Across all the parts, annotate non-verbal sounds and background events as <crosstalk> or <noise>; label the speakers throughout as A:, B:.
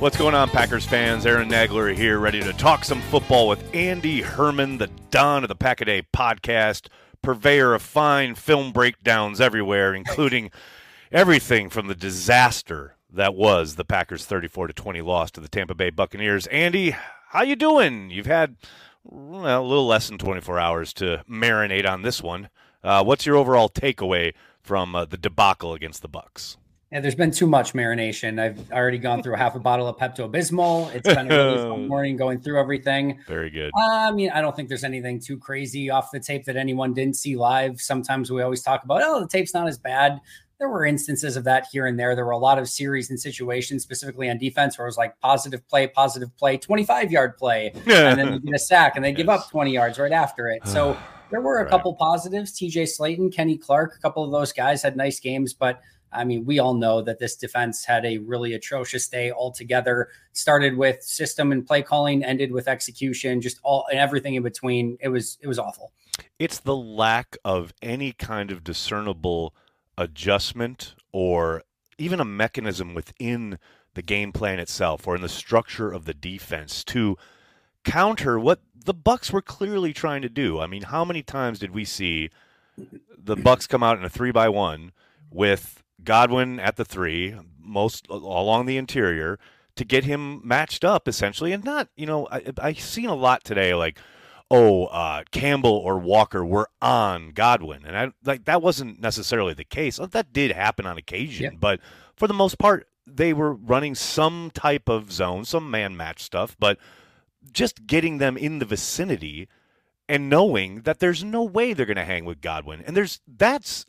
A: What's going on, Packers fans? Aaron Nagler here, ready to talk some football with Andy Herman, the Don of the Pack a Day podcast, purveyor of fine film breakdowns everywhere, including <laughs> everything from the disaster that was the Packers' 34 to 20 loss to the Tampa Bay Buccaneers. Andy, how you doing? You've had well, a little less than 24 hours to marinate on this one. Uh, what's your overall takeaway from uh, the debacle against the Bucks?
B: Yeah, there's been too much marination. I've already gone through half a bottle of Pepto Bismol. It's been a really fun <laughs> morning going through everything.
A: Very good.
B: Uh, I mean, I don't think there's anything too crazy off the tape that anyone didn't see live. Sometimes we always talk about, oh, the tape's not as bad. There were instances of that here and there. There were a lot of series and situations, specifically on defense, where it was like positive play, positive play, 25 yard play, and then you get a sack and they yes. give up <laughs> 20 yards right after it. So <sighs> there were a right. couple positives. TJ Slaton, Kenny Clark, a couple of those guys had nice games, but I mean, we all know that this defense had a really atrocious day altogether. Started with system and play calling, ended with execution, just all and everything in between. It was it was awful.
A: It's the lack of any kind of discernible adjustment or even a mechanism within the game plan itself or in the structure of the defense to counter what the Bucks were clearly trying to do. I mean, how many times did we see the Bucks come out in a three by one with Godwin at the three, most along the interior, to get him matched up essentially, and not you know I I seen a lot today like oh uh, Campbell or Walker were on Godwin, and I like that wasn't necessarily the case. That did happen on occasion, yeah. but for the most part they were running some type of zone, some man match stuff, but just getting them in the vicinity and knowing that there's no way they're going to hang with Godwin. And there's that's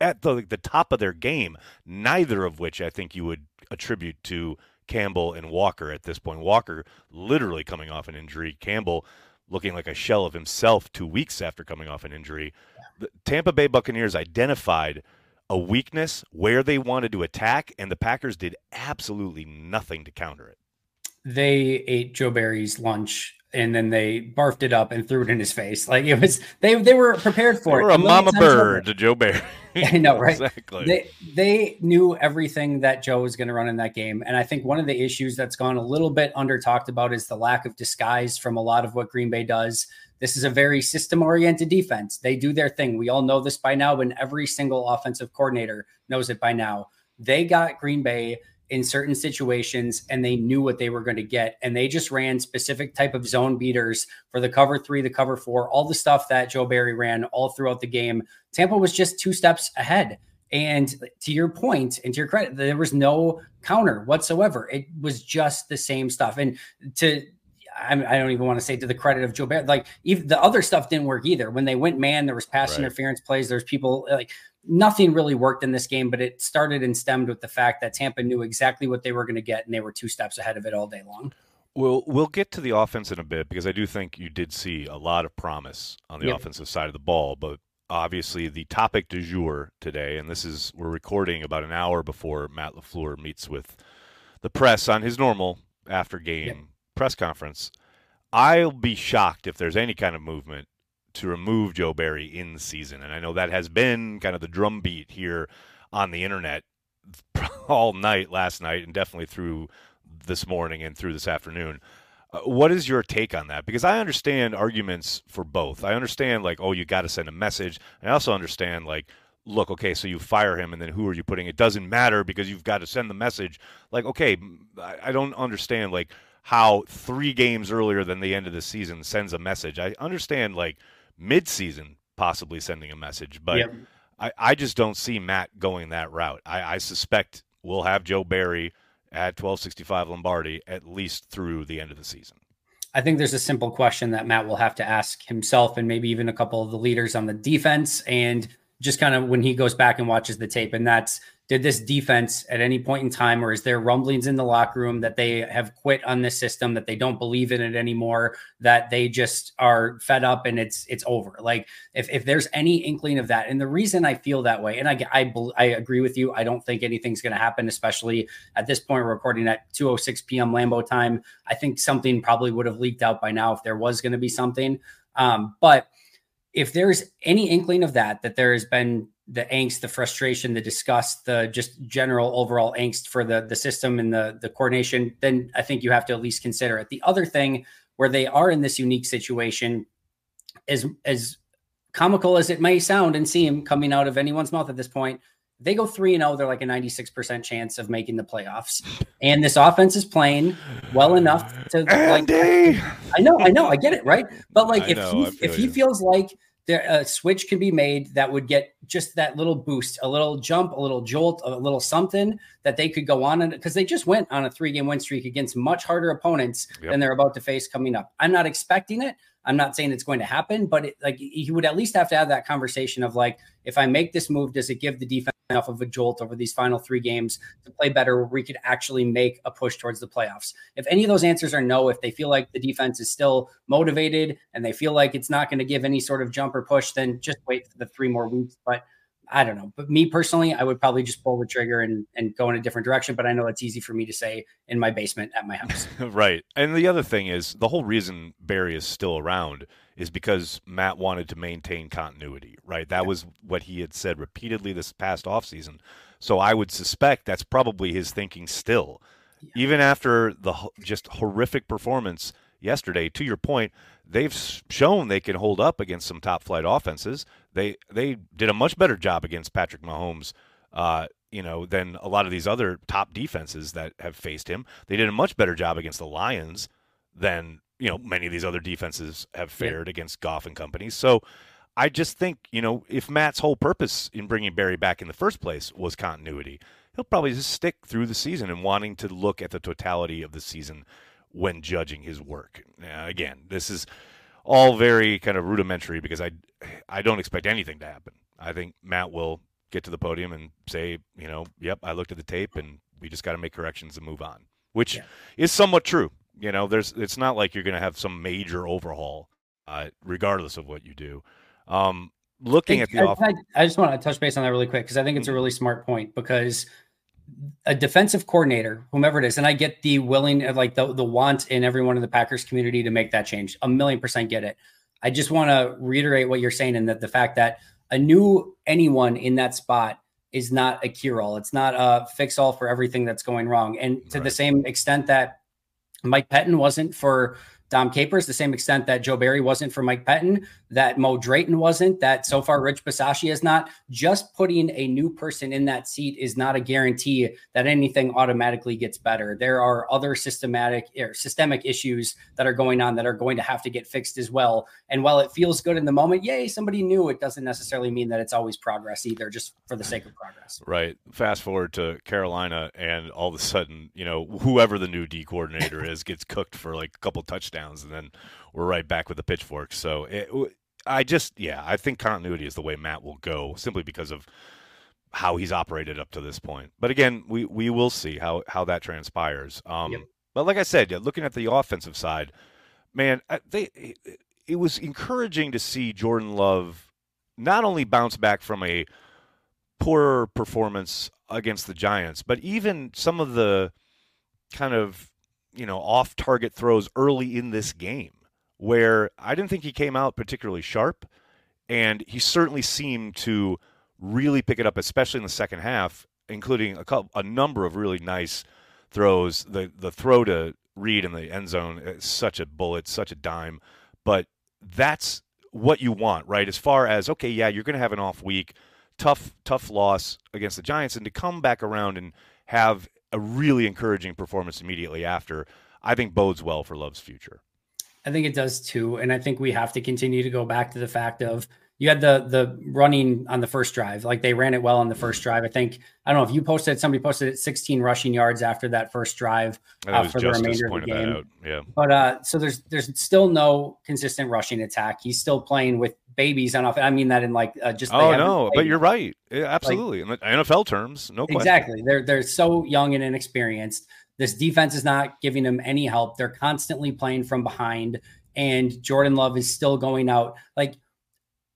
A: at the the top of their game. Neither of which I think you would attribute to Campbell and Walker at this point. Walker literally coming off an injury. Campbell looking like a shell of himself two weeks after coming off an injury. The Tampa Bay Buccaneers identified a weakness where they wanted to attack, and the Packers did absolutely nothing to counter it.
B: They ate Joe Barry's lunch and then they barfed it up and threw it in his face. Like it was they they were prepared for
A: they
B: it.
A: Were a mama bird to Joe Barry. <laughs> <laughs>
B: I know, right? Exactly. They they knew everything that Joe was going to run in that game, and I think one of the issues that's gone a little bit under talked about is the lack of disguise from a lot of what Green Bay does. This is a very system oriented defense. They do their thing. We all know this by now, and every single offensive coordinator knows it by now. They got Green Bay in certain situations and they knew what they were going to get and they just ran specific type of zone beaters for the cover 3 the cover 4 all the stuff that Joe Barry ran all throughout the game Tampa was just two steps ahead and to your point and to your credit there was no counter whatsoever it was just the same stuff and to I don't even want to say to the credit of Joe Barry, like even the other stuff didn't work either. When they went man, there was pass right. interference plays. There's people like nothing really worked in this game, but it started and stemmed with the fact that Tampa knew exactly what they were going to get, and they were two steps ahead of it all day long.
A: Well, we'll get to the offense in a bit because I do think you did see a lot of promise on the yep. offensive side of the ball. But obviously, the topic du jour today, and this is we're recording about an hour before Matt LaFleur meets with the press on his normal after game yep. press conference. I'll be shocked if there's any kind of movement to remove Joe Barry in season. And I know that has been kind of the drumbeat here on the internet <laughs> all night last night and definitely through this morning and through this afternoon. Uh, what is your take on that? Because I understand arguments for both. I understand, like, oh, you got to send a message. I also understand, like, look, okay, so you fire him, and then who are you putting? It doesn't matter because you've got to send the message. Like, okay, I don't understand, like, how three games earlier than the end of the season sends a message. I understand, like, midseason possibly sending a message, but yep. I, I just don't see Matt going that route. I, I suspect we'll have Joe Barry at 1265 Lombardi at least through the end of the season.
B: I think there's a simple question that Matt will have to ask himself and maybe even a couple of the leaders on the defense and just kind of when he goes back and watches the tape and that's did this defense at any point in time, or is there rumblings in the locker room that they have quit on this system, that they don't believe in it anymore, that they just are fed up and it's it's over? Like if, if there's any inkling of that, and the reason I feel that way, and I I, I agree with you, I don't think anything's going to happen, especially at this point. We're recording at 2:06 p.m. Lambeau time. I think something probably would have leaked out by now if there was going to be something. Um, but if there's any inkling of that, that there has been the angst, the frustration, the disgust, the just general overall angst for the the system and the the coordination, then I think you have to at least consider it. The other thing where they are in this unique situation is as comical as it may sound and seem coming out of anyone's mouth at this point, they go 3 and 0, they're like a 96% chance of making the playoffs. And this offense is playing well enough to
A: Andy!
B: like I know, I know, I get it, right? But like I if know, he if he feels like there, a switch can be made that would get just that little boost, a little jump, a little jolt, a little something that they could go on and because they just went on a three game win streak against much harder opponents yep. than they're about to face coming up. I'm not expecting it. I'm not saying it's going to happen, but it, like he would at least have to have that conversation of like, if I make this move, does it give the defense enough of a jolt over these final three games to play better where we could actually make a push towards the playoffs? If any of those answers are no, if they feel like the defense is still motivated and they feel like it's not going to give any sort of jump or push, then just wait for the three more weeks. But I don't know. But me personally, I would probably just pull the trigger and, and go in a different direction. But I know it's easy for me to say in my basement at my house. <laughs>
A: right. And the other thing is the whole reason Barry is still around is because Matt wanted to maintain continuity, right? That was what he had said repeatedly this past offseason. So I would suspect that's probably his thinking still. Yeah. Even after the just horrific performance yesterday, to your point, they've shown they can hold up against some top flight offenses. They they did a much better job against Patrick Mahomes, uh, you know, than a lot of these other top defenses that have faced him. They did a much better job against the Lions than you know many of these other defenses have fared yeah. against Goff and company. So. I just think, you know, if Matt's whole purpose in bringing Barry back in the first place was continuity, he'll probably just stick through the season and wanting to look at the totality of the season when judging his work. Now, again, this is all very kind of rudimentary because I I don't expect anything to happen. I think Matt will get to the podium and say, you know, yep, I looked at the tape and we just got to make corrections and move on, which yeah. is somewhat true. You know, there's it's not like you're going to have some major overhaul, uh, regardless of what you do. Um, looking at the
B: I, off- I, I just want to touch base on that really quick because I think it's a mm-hmm. really smart point because a defensive coordinator, whomever it is, and I get the willing, uh, like the the want in everyone in the Packers community to make that change. A million percent get it. I just want to reiterate what you're saying, and that the fact that a new anyone in that spot is not a cure all. It's not a fix all for everything that's going wrong. And to right. the same extent that Mike Pettine wasn't for Dom Capers, the same extent that Joe Barry wasn't for Mike Pettine, that Mo Drayton wasn't, that so far Rich Bisaccia is not. Just putting a new person in that seat is not a guarantee that anything automatically gets better. There are other systematic or systemic issues that are going on that are going to have to get fixed as well. And while it feels good in the moment, yay, somebody new, it doesn't necessarily mean that it's always progress either, just for the sake of progress.
A: Right. Fast forward to Carolina, and all of a sudden, you know, whoever the new D coordinator is gets cooked for like a couple touchdowns touchdowns, and then we're right back with the pitchforks. So it, I just, yeah, I think continuity is the way Matt will go, simply because of how he's operated up to this point. But again, we we will see how how that transpires. Um, yep. But like I said, yeah, looking at the offensive side, man, they it was encouraging to see Jordan Love not only bounce back from a poor performance against the Giants, but even some of the kind of you know, off target throws early in this game where I didn't think he came out particularly sharp. And he certainly seemed to really pick it up, especially in the second half, including a, couple, a number of really nice throws. The, the throw to Reed in the end zone such a bullet, such a dime. But that's what you want, right? As far as, okay, yeah, you're going to have an off week, tough, tough loss against the Giants, and to come back around and have a really encouraging performance immediately after, I think bodes well for Love's future.
B: I think it does too. And I think we have to continue to go back to the fact of you had the the running on the first drive. Like they ran it well on the first drive. I think I don't know if you posted somebody posted it 16 rushing yards after that first drive uh, for the remainder of the game.
A: Yeah.
B: But uh so there's there's still no consistent rushing attack. He's still playing with babies on off. I mean that in like uh, just.
A: Oh no, but you're right. Yeah, absolutely, like, in NFL terms, no
B: question. Exactly. They're they're so young and inexperienced. This defense is not giving them any help. They're constantly playing from behind, and Jordan Love is still going out like.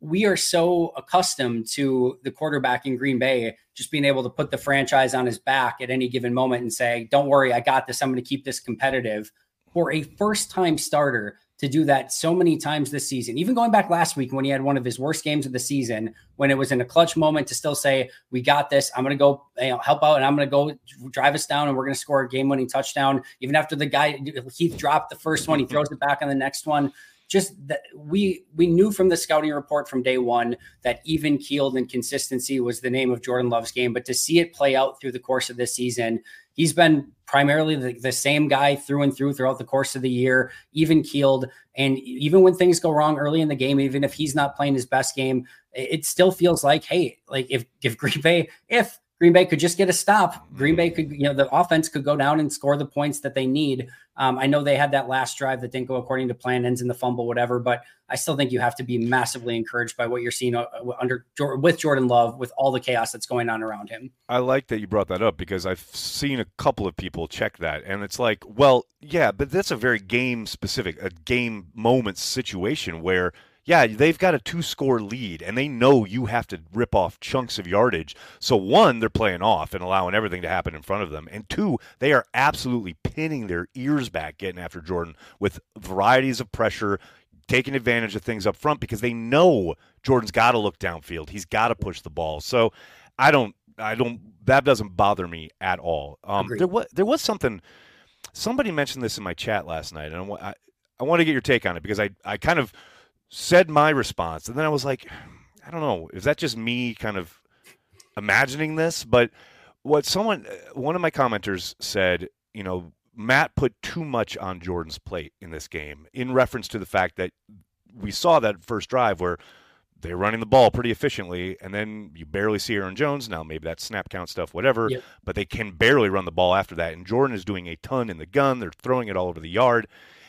B: We are so accustomed to the quarterback in Green Bay just being able to put the franchise on his back at any given moment and say, "Don't worry, I got this. I'm going to keep this competitive." For a first-time starter to do that so many times this season. Even going back last week when he had one of his worst games of the season, when it was in a clutch moment to still say, "We got this. I'm going to go you know, help out, and I'm going to go drive us down, and we're going to score a game-winning touchdown." Even after the guy Heath dropped the first one, he mm-hmm. throws it back on the next one just that we we knew from the scouting report from day one that even keeled and consistency was the name of Jordan Love's game. But to see it play out through the course of this season, he's been primarily the, the same guy through and through throughout the course of the year, even keeled. And even when things go wrong early in the game, even if he's not playing his best game, it still feels like, hey, like if if Green Bay, if Green Bay could just get a stop. Green Bay could, you know, the offense could go down and score the points that they need. Um, I know they had that last drive that didn't go according to plan, ends in the fumble, whatever. But I still think you have to be massively encouraged by what you're seeing uh, under with Jordan Love, with all the chaos that's going on around him.
A: I like that you brought that up because I've seen a couple of people check that, and it's like, well, yeah, but that's a very game specific, a game moment situation where yeah, they've got a two score lead and they know you have to rip off chunks of yardage. So, one, they're playing off and allowing everything to happen in front of them. And two, they are absolutely pinning their ears back getting after Jordan with varieties of pressure, taking advantage of things up front because they know Jordan's got to look downfield. He's got to push the ball. So, I don't, I don't, that doesn't bother me at all. Um, there was, there was something, somebody mentioned this in my chat last night, and I, I want to get your take on it because I, I kind of, said my response, and then I was like, I don't know, is that just me kind of imagining this? But what someone, one of my commenters said, you know, Matt put too much on Jordan's plate in this game in reference to the fact that we saw that first drive where they're running the ball pretty efficiently, and then you barely see Aaron Jones. Now, maybe that's snap count stuff, whatever, yep. but they can barely run the ball after that. And Jordan is doing a ton in the gun. They're throwing it all over the yard.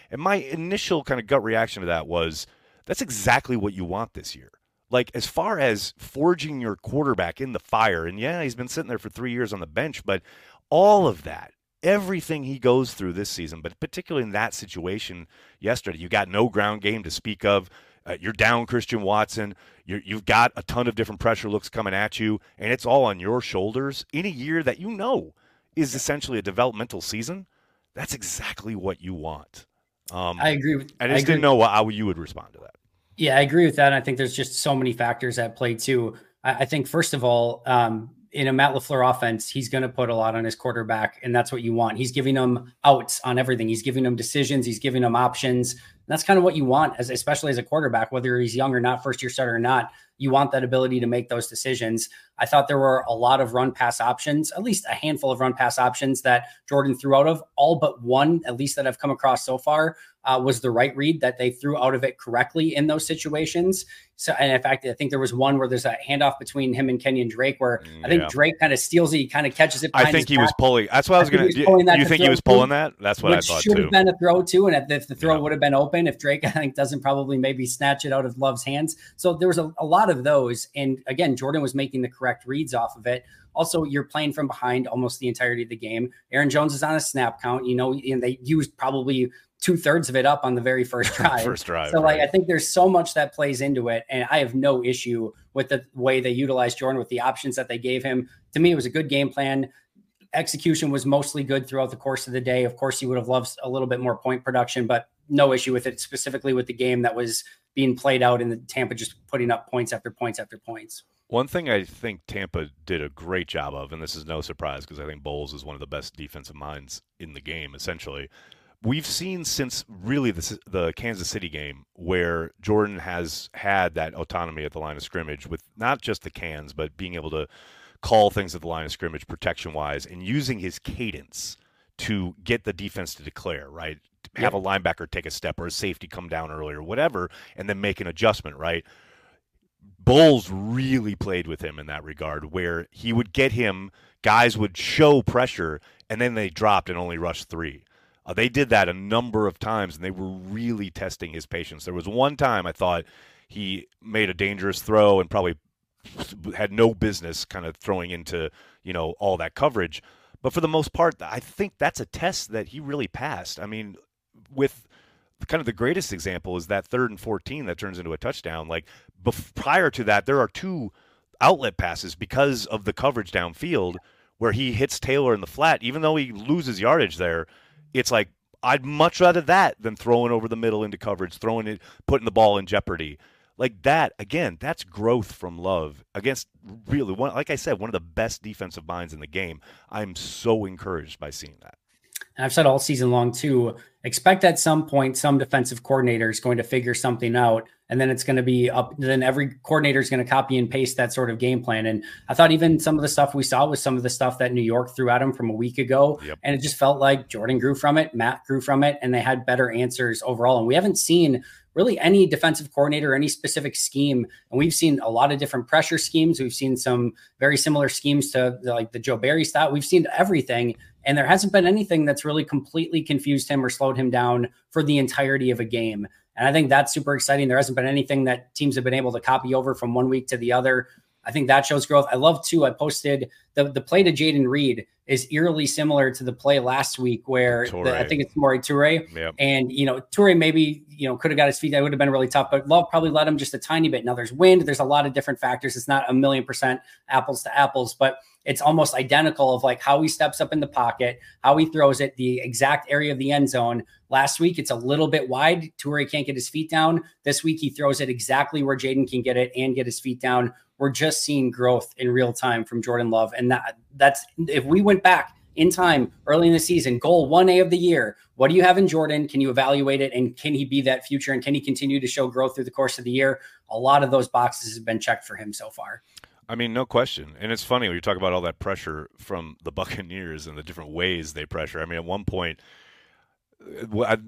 A: And my initial kind of gut reaction to that was – that's exactly what you want this year. Like as far as forging your quarterback in the fire, and yeah, he's been sitting there for three years on the bench, but all of that, everything he goes through this season, but particularly in that situation yesterday, you got no ground game to speak of. Uh, you're down Christian Watson. you have got a ton of different pressure looks coming at you, and it's all on your shoulders in a year that you know is essentially a developmental season. That's exactly what you want.
B: Um, I agree with.
A: I just I didn't know how you would respond to that.
B: Yeah, I agree with that. And I think there's just so many factors at play too. I, I think first of all, um, in a Matt LaFleur offense, he's going to put a lot on his quarterback, and that's what you want. He's giving them outs on everything. He's giving them decisions. He's giving them options. That's kind of what you want, as especially as a quarterback, whether he's young or not, first year starter or not. You want that ability to make those decisions. I thought there were a lot of run pass options, at least a handful of run pass options that Jordan threw out of. All but one, at least that I've come across so far, uh, was the right read that they threw out of it correctly in those situations. So, and in fact, I think there was one where there's a handoff between him and Kenyan Drake, where I think yeah. Drake kind of steals it, he kind of catches it.
A: I think he back. was pulling. That's what I was going to. You, you think he was pulling that? That's what I thought
B: should
A: too.
B: have been a throw too, and if the throw yeah. would have been open, if Drake <laughs> I think doesn't probably maybe snatch it out of Love's hands. So there was a, a lot of those, and again, Jordan was making the correct reads off of it. Also, you're playing from behind almost the entirety of the game. Aaron Jones is on a snap count, you know, and they used probably two thirds of it up on the very first <laughs> drive.
A: first drive.
B: So, right. like, I think there's so much that plays into it, and I have no issue with the way they utilized Jordan with the options that they gave him. To me, it was a good game plan. Execution was mostly good throughout the course of the day. Of course, you would have loved a little bit more point production, but no issue with it, specifically with the game that was being played out in the Tampa just putting up points after points after points.
A: One thing I think Tampa did a great job of, and this is no surprise because I think Bowles is one of the best defensive minds in the game, essentially. We've seen since really the, the Kansas City game where Jordan has had that autonomy at the line of scrimmage with not just the cans, but being able to call things at the line of scrimmage protection wise and using his cadence to get the defense to declare, right? Have a linebacker take a step or a safety come down earlier, whatever, and then make an adjustment, right? Bowles really played with him in that regard, where he would get him, guys would show pressure, and then they dropped and only rushed three. Uh, they did that a number of times, and they were really testing his patience. There was one time I thought he made a dangerous throw and probably had no business kind of throwing into you know all that coverage. But for the most part, I think that's a test that he really passed. I mean, with kind of the greatest example is that third and 14 that turns into a touchdown. Like bef- prior to that, there are two outlet passes because of the coverage downfield where he hits Taylor in the flat. Even though he loses yardage there, it's like I'd much rather that than throwing over the middle into coverage, throwing it, putting the ball in jeopardy. Like that, again, that's growth from Love against really one. Like I said, one of the best defensive minds in the game. I'm so encouraged by seeing that.
B: And I've said all season long too. Expect at some point some defensive coordinator is going to figure something out, and then it's going to be up. Then every coordinator is going to copy and paste that sort of game plan. And I thought even some of the stuff we saw was some of the stuff that New York threw at him from a week ago, yep. and it just felt like Jordan grew from it, Matt grew from it, and they had better answers overall. And we haven't seen really any defensive coordinator, any specific scheme. And we've seen a lot of different pressure schemes. We've seen some very similar schemes to the, like the Joe Barry style. We've seen everything. And there hasn't been anything that's really completely confused him or slowed him down for the entirety of a game. And I think that's super exciting. There hasn't been anything that teams have been able to copy over from one week to the other. I think that shows growth. I love too. I posted the the play to Jayden Reed is eerily similar to the play last week where the, I think it's Samori Toure. Yep. And you know, Toure maybe you know could have got his feet. That would have been really tough, but Love probably let him just a tiny bit. Now there's wind. There's a lot of different factors. It's not a million percent apples to apples, but it's almost identical of like how he steps up in the pocket, how he throws it, the exact area of the end zone. Last week, it's a little bit wide to where he can't get his feet down. This week, he throws it exactly where Jaden can get it and get his feet down. We're just seeing growth in real time from Jordan Love. And that that's if we went back in time early in the season, goal 1A of the year. What do you have in Jordan? Can you evaluate it? And can he be that future? And can he continue to show growth through the course of the year? A lot of those boxes have been checked for him so far.
A: I mean, no question. And it's funny when you talk about all that pressure from the <laughs> Buccaneers and the different ways they pressure. I mean, at one point,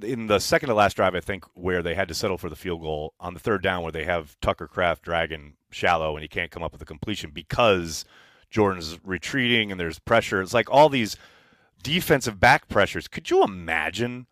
A: in the second to last drive, I think, where they had to settle for the field goal on the third down, where they have Tucker Kraft dragging shallow and he can't come up with a completion because Jordan's retreating and there's pressure. It's like all these defensive back pressures. Could you imagine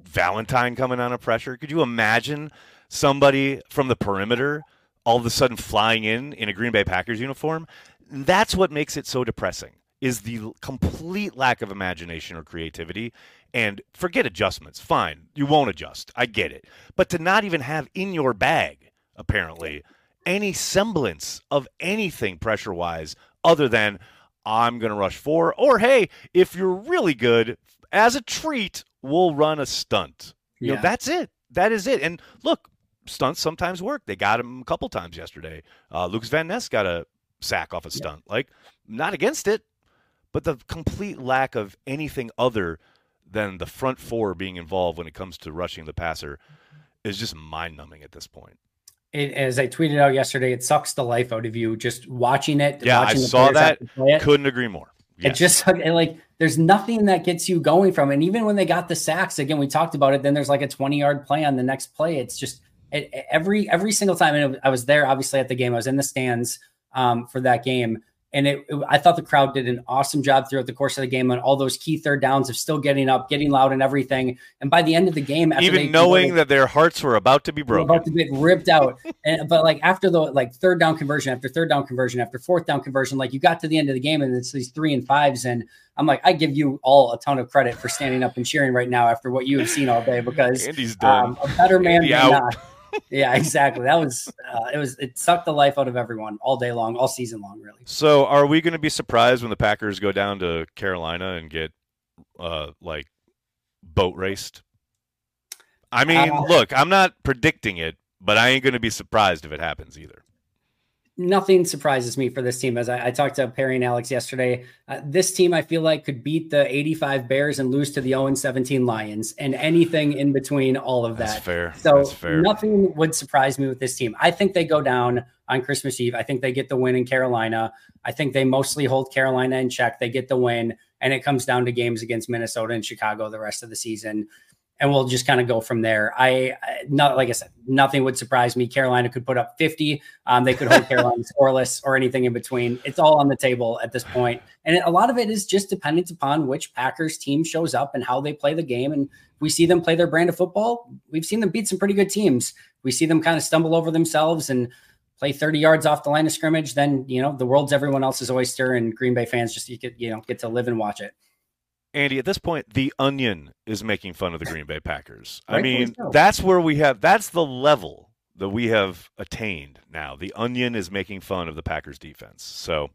A: Valentine coming on a pressure? Could you imagine somebody from the perimeter all of a sudden flying in in a Green Bay Packers uniform. That's what makes it so depressing is the complete lack of imagination or creativity and forget adjustments. Fine, you won't adjust. I get it. But to not even have in your bag apparently any semblance of anything pressure-wise other than I'm going to rush four or hey, if you're really good as a treat, we'll run a stunt. You yeah. know, that's it. That is it. And look, stunts sometimes work. They got him a couple times yesterday. Uh, Lukas Van Ness got a sack off a stunt. Yeah. Like, not against it, but the complete lack of anything other than the front four being involved when it comes to rushing the passer is just mind numbing at this point.
B: It, as I tweeted out yesterday, it sucks the life out of you just watching it.
A: Yeah,
B: watching
A: I saw that. Couldn't agree more.
B: Yes. It just <laughs> like there's nothing that gets you going from it. And even when they got the sacks, again, we talked about it. Then there's like a 20 yard play on the next play. It's just every every single time, and I was there obviously at the game. I was in the stands um, for that game, and it, it, I thought the crowd did an awesome job throughout the course of the game on all those key third downs of still getting up, getting loud, and everything. And by the end of the game,
A: even knowing that their hearts were about to be broken,
B: about to get ripped out, and, but like after the like third down conversion, after third down conversion, after fourth down conversion, like you got to the end of the game, and it's these three and fives, and I'm like, I give you all a ton of credit for standing up and cheering right now after what you have seen all day because
A: Andy's done. Um,
B: a better man Andy than out. not yeah, exactly. That was uh, it. Was it sucked the life out of everyone all day long, all season long, really.
A: So, are we going to be surprised when the Packers go down to Carolina and get uh, like boat raced? I mean, uh, look, I'm not predicting it, but I ain't going to be surprised if it happens either
B: nothing surprises me for this team. As I, I talked to Perry and Alex yesterday, uh, this team I feel like could beat the 85 Bears and lose to the 0 17 Lions, and anything in between all of that.
A: That's fair.
B: So
A: That's fair.
B: nothing would surprise me with this team. I think they go down on Christmas Eve. I think they get the win in Carolina. I think they mostly hold Carolina in check. They get the win, and it comes down to games against Minnesota and Chicago the rest of the season and we'll just kind of go from there. I not like I said, nothing would surprise me. Carolina could put up 50. Um, they could hold <laughs> Carolina scoreless or anything in between. It's all on the table at this point. and a lot of it is just dependent upon which Packers team shows up and how they play the game. And we see them play their brand of football. We've seen them beat some pretty good teams. We see them kind of stumble over themselves and play 30 yards off the line of scrimmage. Then you know the world's everyone else's oyster, and Green Bay fans just you, could, you know get to live and watch it.
A: Andy, at this point, the Onion is making fun of the Green Bay Packers. I mean, that's where we have that's the level that we have attained now. The Onion is making fun of the Packers defense. So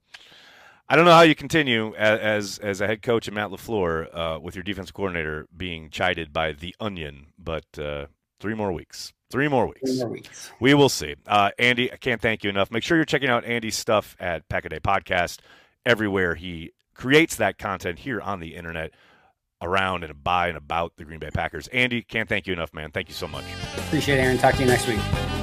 A: I don't know how you continue as as a head coach and Matt LaFleur uh, with your defense coordinator being chided by the Onion, but uh, three more weeks. Three more weeks.
B: Three more weeks.
A: We will see. Uh, Andy, I can't thank you enough. Make sure you're checking out Andy's stuff at Pack a Day Podcast everywhere he creates that content here on the internet around and by and about the Green Bay Packers. Andy, can't thank you enough, man. Thank you so much.
B: Appreciate it, Aaron. Talk to you next week.